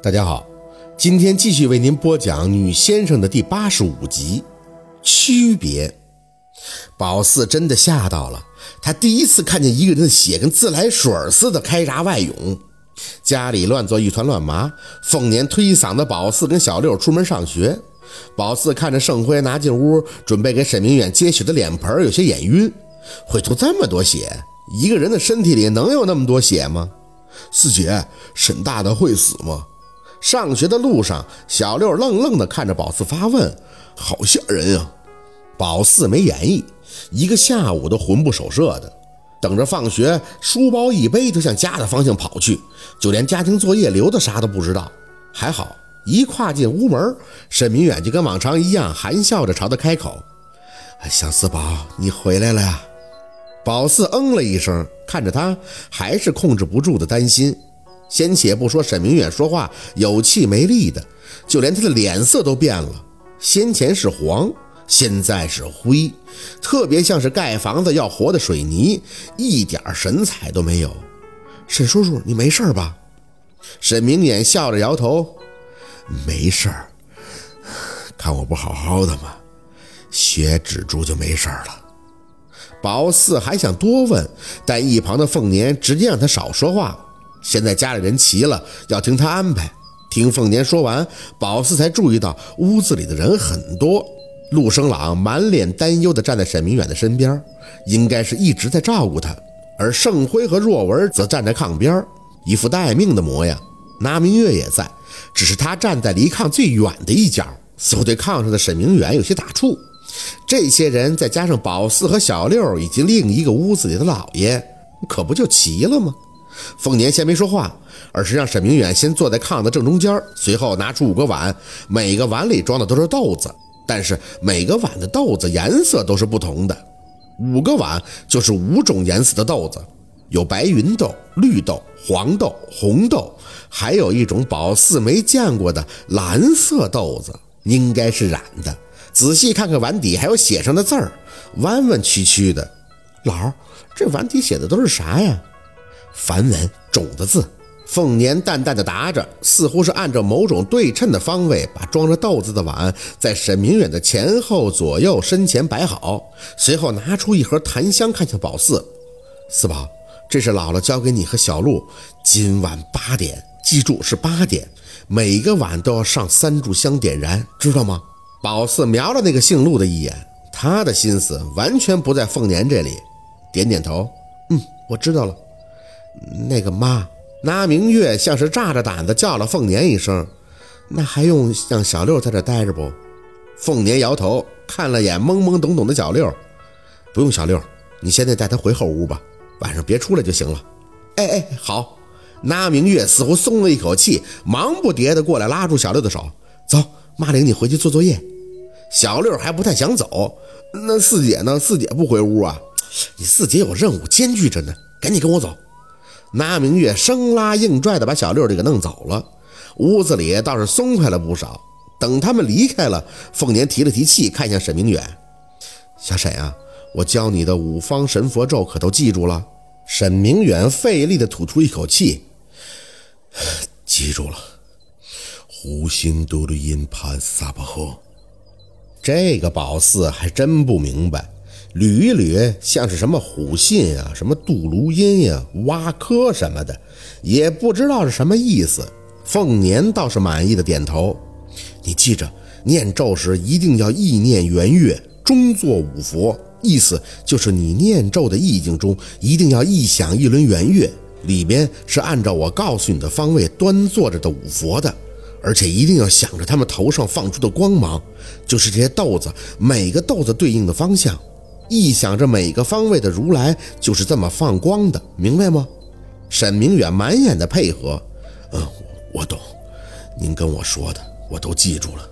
大家好，今天继续为您播讲《女先生》的第八十五集。区别，宝四真的吓到了，他第一次看见一个人的血跟自来水似的开闸外涌。家里乱作一团乱麻，凤年推搡着宝四跟小六出门上学。宝四看着盛辉拿进屋准备给沈明远接血的脸盆，有些眼晕。会吐这么多血？一个人的身体里能有那么多血吗？四姐，沈大大会死吗？上学的路上，小六愣愣地看着宝四发问：“好吓人啊！”宝四没言语，一个下午都魂不守舍的，等着放学，书包一背就向家的方向跑去，就连家庭作业留的啥都不知道。还好，一跨进屋门，沈明远就跟往常一样，含笑着朝他开口：“小四宝，你回来了呀？”宝四嗯了一声，看着他，还是控制不住的担心。先且不说沈明远说话有气没力的，就连他的脸色都变了，先前是黄，现在是灰，特别像是盖房子要活的水泥，一点神采都没有。沈叔叔，你没事吧？沈明远笑着摇头，没事儿。看我不好好的吗？血止住就没事了。宝四还想多问，但一旁的凤年直接让他少说话。现在家里人齐了，要听他安排。听凤年说完，宝四才注意到屋子里的人很多。陆生朗满脸担忧地站在沈明远的身边，应该是一直在照顾他。而盛辉和若文则站在炕边，一副待命的模样。拿明月也在，只是他站在离炕最远的一角，似乎对炕上的沈明远有些打怵。这些人再加上宝四和小六以及另一个屋子里的老爷，可不就齐了吗？凤年先没说话，而是让沈明远先坐在炕的正中间，随后拿出五个碗，每个碗里装的都是豆子，但是每个碗的豆子颜色都是不同的。五个碗就是五种颜色的豆子，有白云豆、绿豆、黄豆、红豆，还有一种宝四没见过的蓝色豆子，应该是染的。仔细看看碗底，还有写上的字儿，弯弯曲曲的。老儿，这碗底写的都是啥呀？梵文种子字。凤年淡淡的答着，似乎是按照某种对称的方位，把装着豆子的碗在沈明远的前后左右身前摆好，随后拿出一盒檀香，看向宝四：“四宝，这是姥姥交给你和小鹿，今晚八点，记住是八点，每个碗都要上三炷香点燃，知道吗？”宝四瞄了那个姓陆的一眼，他的心思完全不在凤年这里，点点头：“嗯，我知道了。”那个妈，那明月像是炸着胆子叫了凤年一声：“那还用让小六在这待着不？”凤年摇头，看了眼懵懵懂懂的小六：“不用，小六，你现在带他回后屋吧，晚上别出来就行了。”哎哎，好。那明月似乎松了一口气，忙不迭地过来拉住小六的手：“走。”妈领你回去做作业，小六还不太想走。那四姐呢？四姐不回屋啊？你四姐有任务艰巨着呢，赶紧跟我走。那明月生拉硬拽的把小六给弄走了。屋子里倒是松快了不少。等他们离开了，凤年提了提气，看向沈明远：“小沈啊，我教你的五方神佛咒可都记住了？”沈明远费力的吐出一口气：“记住了。”虎星都的音盘撒巴赫，这个宝四还真不明白，捋一捋，像是什么虎信啊，什么杜卢音呀，挖科什么的，也不知道是什么意思。凤年倒是满意的点头。你记着，念咒时一定要意念圆月，中作五佛，意思就是你念咒的意境中一定要意想一轮圆月，里边是按照我告诉你的方位端坐着的五佛的。而且一定要想着他们头上放出的光芒，就是这些豆子，每个豆子对应的方向，臆想着每个方位的如来就是这么放光的，明白吗？沈明远满眼的配合，嗯，我懂，您跟我说的我都记住了。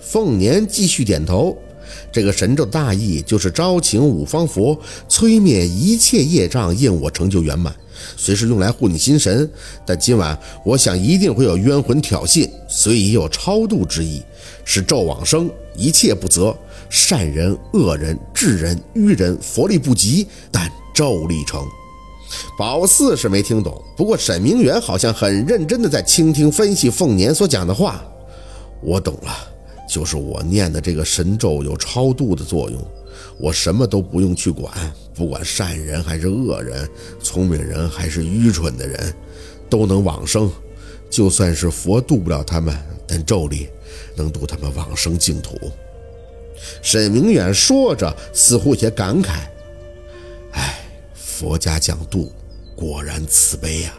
凤年继续点头，这个神咒大意就是招请五方佛，催灭一切业障，应我成就圆满。虽是用来护你心神，但今晚我想一定会有冤魂挑衅，所以有超度之意，是咒往生，一切不择，善人、恶人、智人、愚人，佛力不及，但咒力成。宝四是没听懂，不过沈明远好像很认真的在倾听分析凤年所讲的话。我懂了，就是我念的这个神咒有超度的作用，我什么都不用去管，不管善人还是恶人，聪明人还是愚蠢的人，都能往生。就算是佛渡不了他们，但咒力能渡他们往生净土。沈明远说着，似乎也感慨：“哎，佛家讲度，果然慈悲呀。”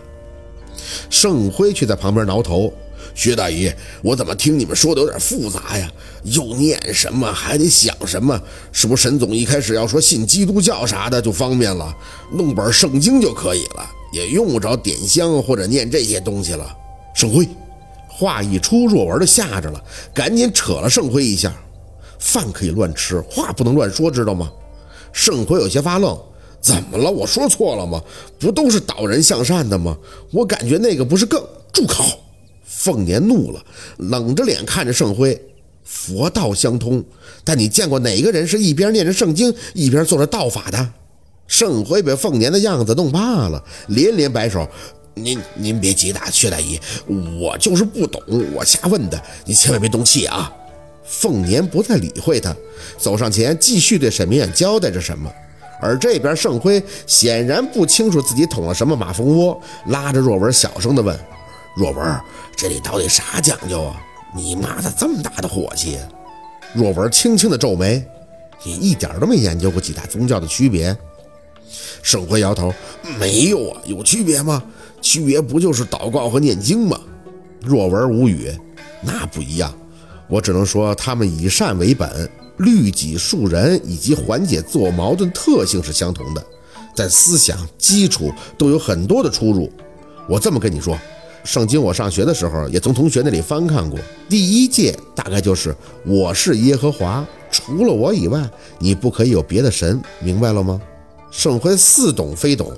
盛辉却在旁边挠头：“薛大姨，我怎么听你们说的有点复杂呀？又念什么，还得想什么？是不是沈总一开始要说信基督教啥的就方便了，弄本圣经就可以了，也用不着点香或者念这些东西了？”盛辉，话一出，若文的吓着了，赶紧扯了盛辉一下。饭可以乱吃，话不能乱说，知道吗？盛辉有些发愣，怎么了？我说错了吗？不都是导人向善的吗？我感觉那个不是更……住口！凤年怒了，冷着脸看着盛辉。佛道相通，但你见过哪个人是一边念着圣经，一边做着道法的？盛辉被凤年的样子弄怕了，连连摆手。您您别急，大薛大姨，我就是不懂，我瞎问的，你千万别动气啊！凤年不再理会他，走上前继续对沈明远交代着什么。而这边盛辉显然不清楚自己捅了什么马蜂窝，拉着若文小声的问：“若文，这里到底啥讲究啊？你妈的这么大的火气！”若文轻轻的皱眉：“你一点都没研究过几大宗教的区别？”圣辉摇头：“没有啊，有区别吗？”区别不就是祷告和念经吗？若文无语，那不一样。我只能说，他们以善为本，律己树人以及缓解自我矛盾特性是相同的，在思想基础都有很多的出入。我这么跟你说，圣经我上学的时候也从同学那里翻看过，第一诫大概就是“我是耶和华，除了我以外，你不可以有别的神”，明白了吗？圣辉似懂非懂。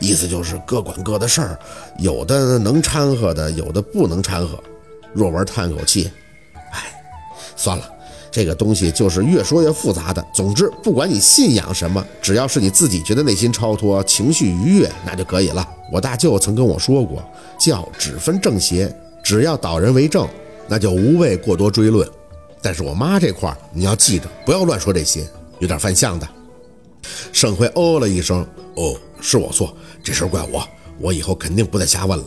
意思就是各管各的事儿，有的能掺和的，有的不能掺和。若文叹口气：“哎，算了，这个东西就是越说越复杂的。总之，不管你信仰什么，只要是你自己觉得内心超脱、情绪愉悦，那就可以了。我大舅曾跟我说过，教只分正邪，只要导人为正，那就无谓过多追论。但是我妈这块儿你要记着，不要乱说这些，有点犯相的。”盛辉哦了一声：“哦。”是我错，这事怪我，我以后肯定不再瞎问了。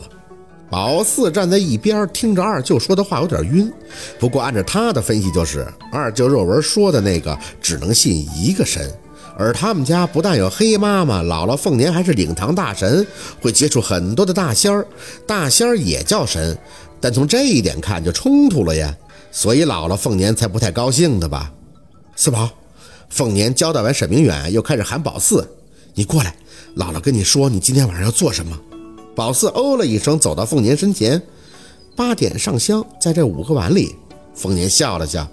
宝四站在一边，听着二舅说的话有点晕。不过按照他的分析，就是二舅若文说的那个只能信一个神，而他们家不但有黑妈妈，姥姥凤年还是领堂大神，会接触很多的大仙儿，大仙儿也叫神。但从这一点看就冲突了呀，所以姥姥凤年才不太高兴的吧？四宝，凤年交代完沈明远，又开始喊宝四，你过来。姥姥跟你说，你今天晚上要做什么？宝四哦了一声，走到凤年身前。八点上香，在这五个碗里。凤年笑了笑，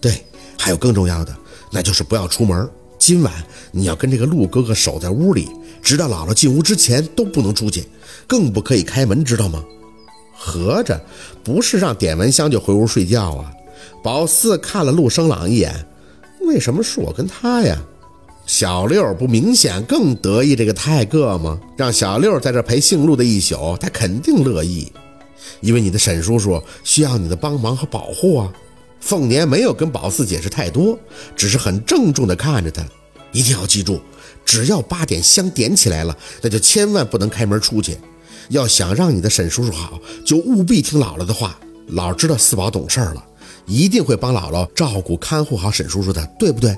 对，还有更重要的，那就是不要出门。今晚你要跟这个陆哥哥守在屋里，直到姥姥进屋之前都不能出去，更不可以开门，知道吗？合着不是让点完香就回屋睡觉啊？宝四看了陆生朗一眼，为什么是我跟他呀？小六不明显更得意这个泰哥吗？让小六在这陪姓陆的一宿，他肯定乐意，因为你的沈叔叔需要你的帮忙和保护啊。凤年没有跟宝四解释太多，只是很郑重地看着他，一定要记住，只要八点香点起来了，那就千万不能开门出去。要想让你的沈叔叔好，就务必听姥姥的话。姥知道四宝懂事了，一定会帮姥姥照顾看护好沈叔叔的，对不对？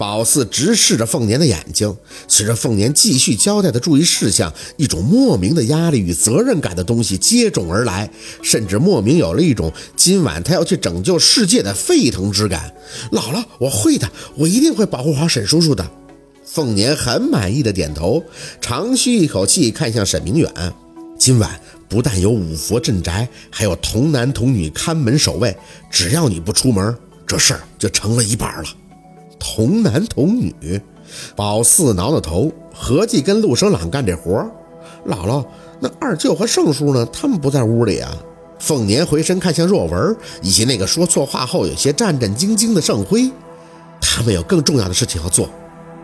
宝四直视着凤年的眼睛，随着凤年继续交代的注意事项，一种莫名的压力与责任感的东西接踵而来，甚至莫名有了一种今晚他要去拯救世界的沸腾之感。姥姥，我会的，我一定会保护好沈叔叔的。凤年很满意的点头，长吁一口气，看向沈明远。今晚不但有五佛镇宅，还有童男童女看门守卫，只要你不出门，这事儿就成了一半了。童男童女，宝四挠挠头，合计跟陆生朗干这活。姥姥，那二舅和盛叔呢？他们不在屋里啊？凤年回身看向若文，以及那个说错话后有些战战兢兢的盛辉，他们有更重要的事情要做。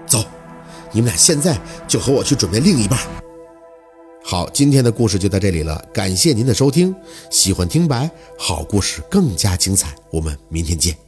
走，你们俩现在就和我去准备另一半。好，今天的故事就到这里了，感谢您的收听。喜欢听白，好故事更加精彩，我们明天见。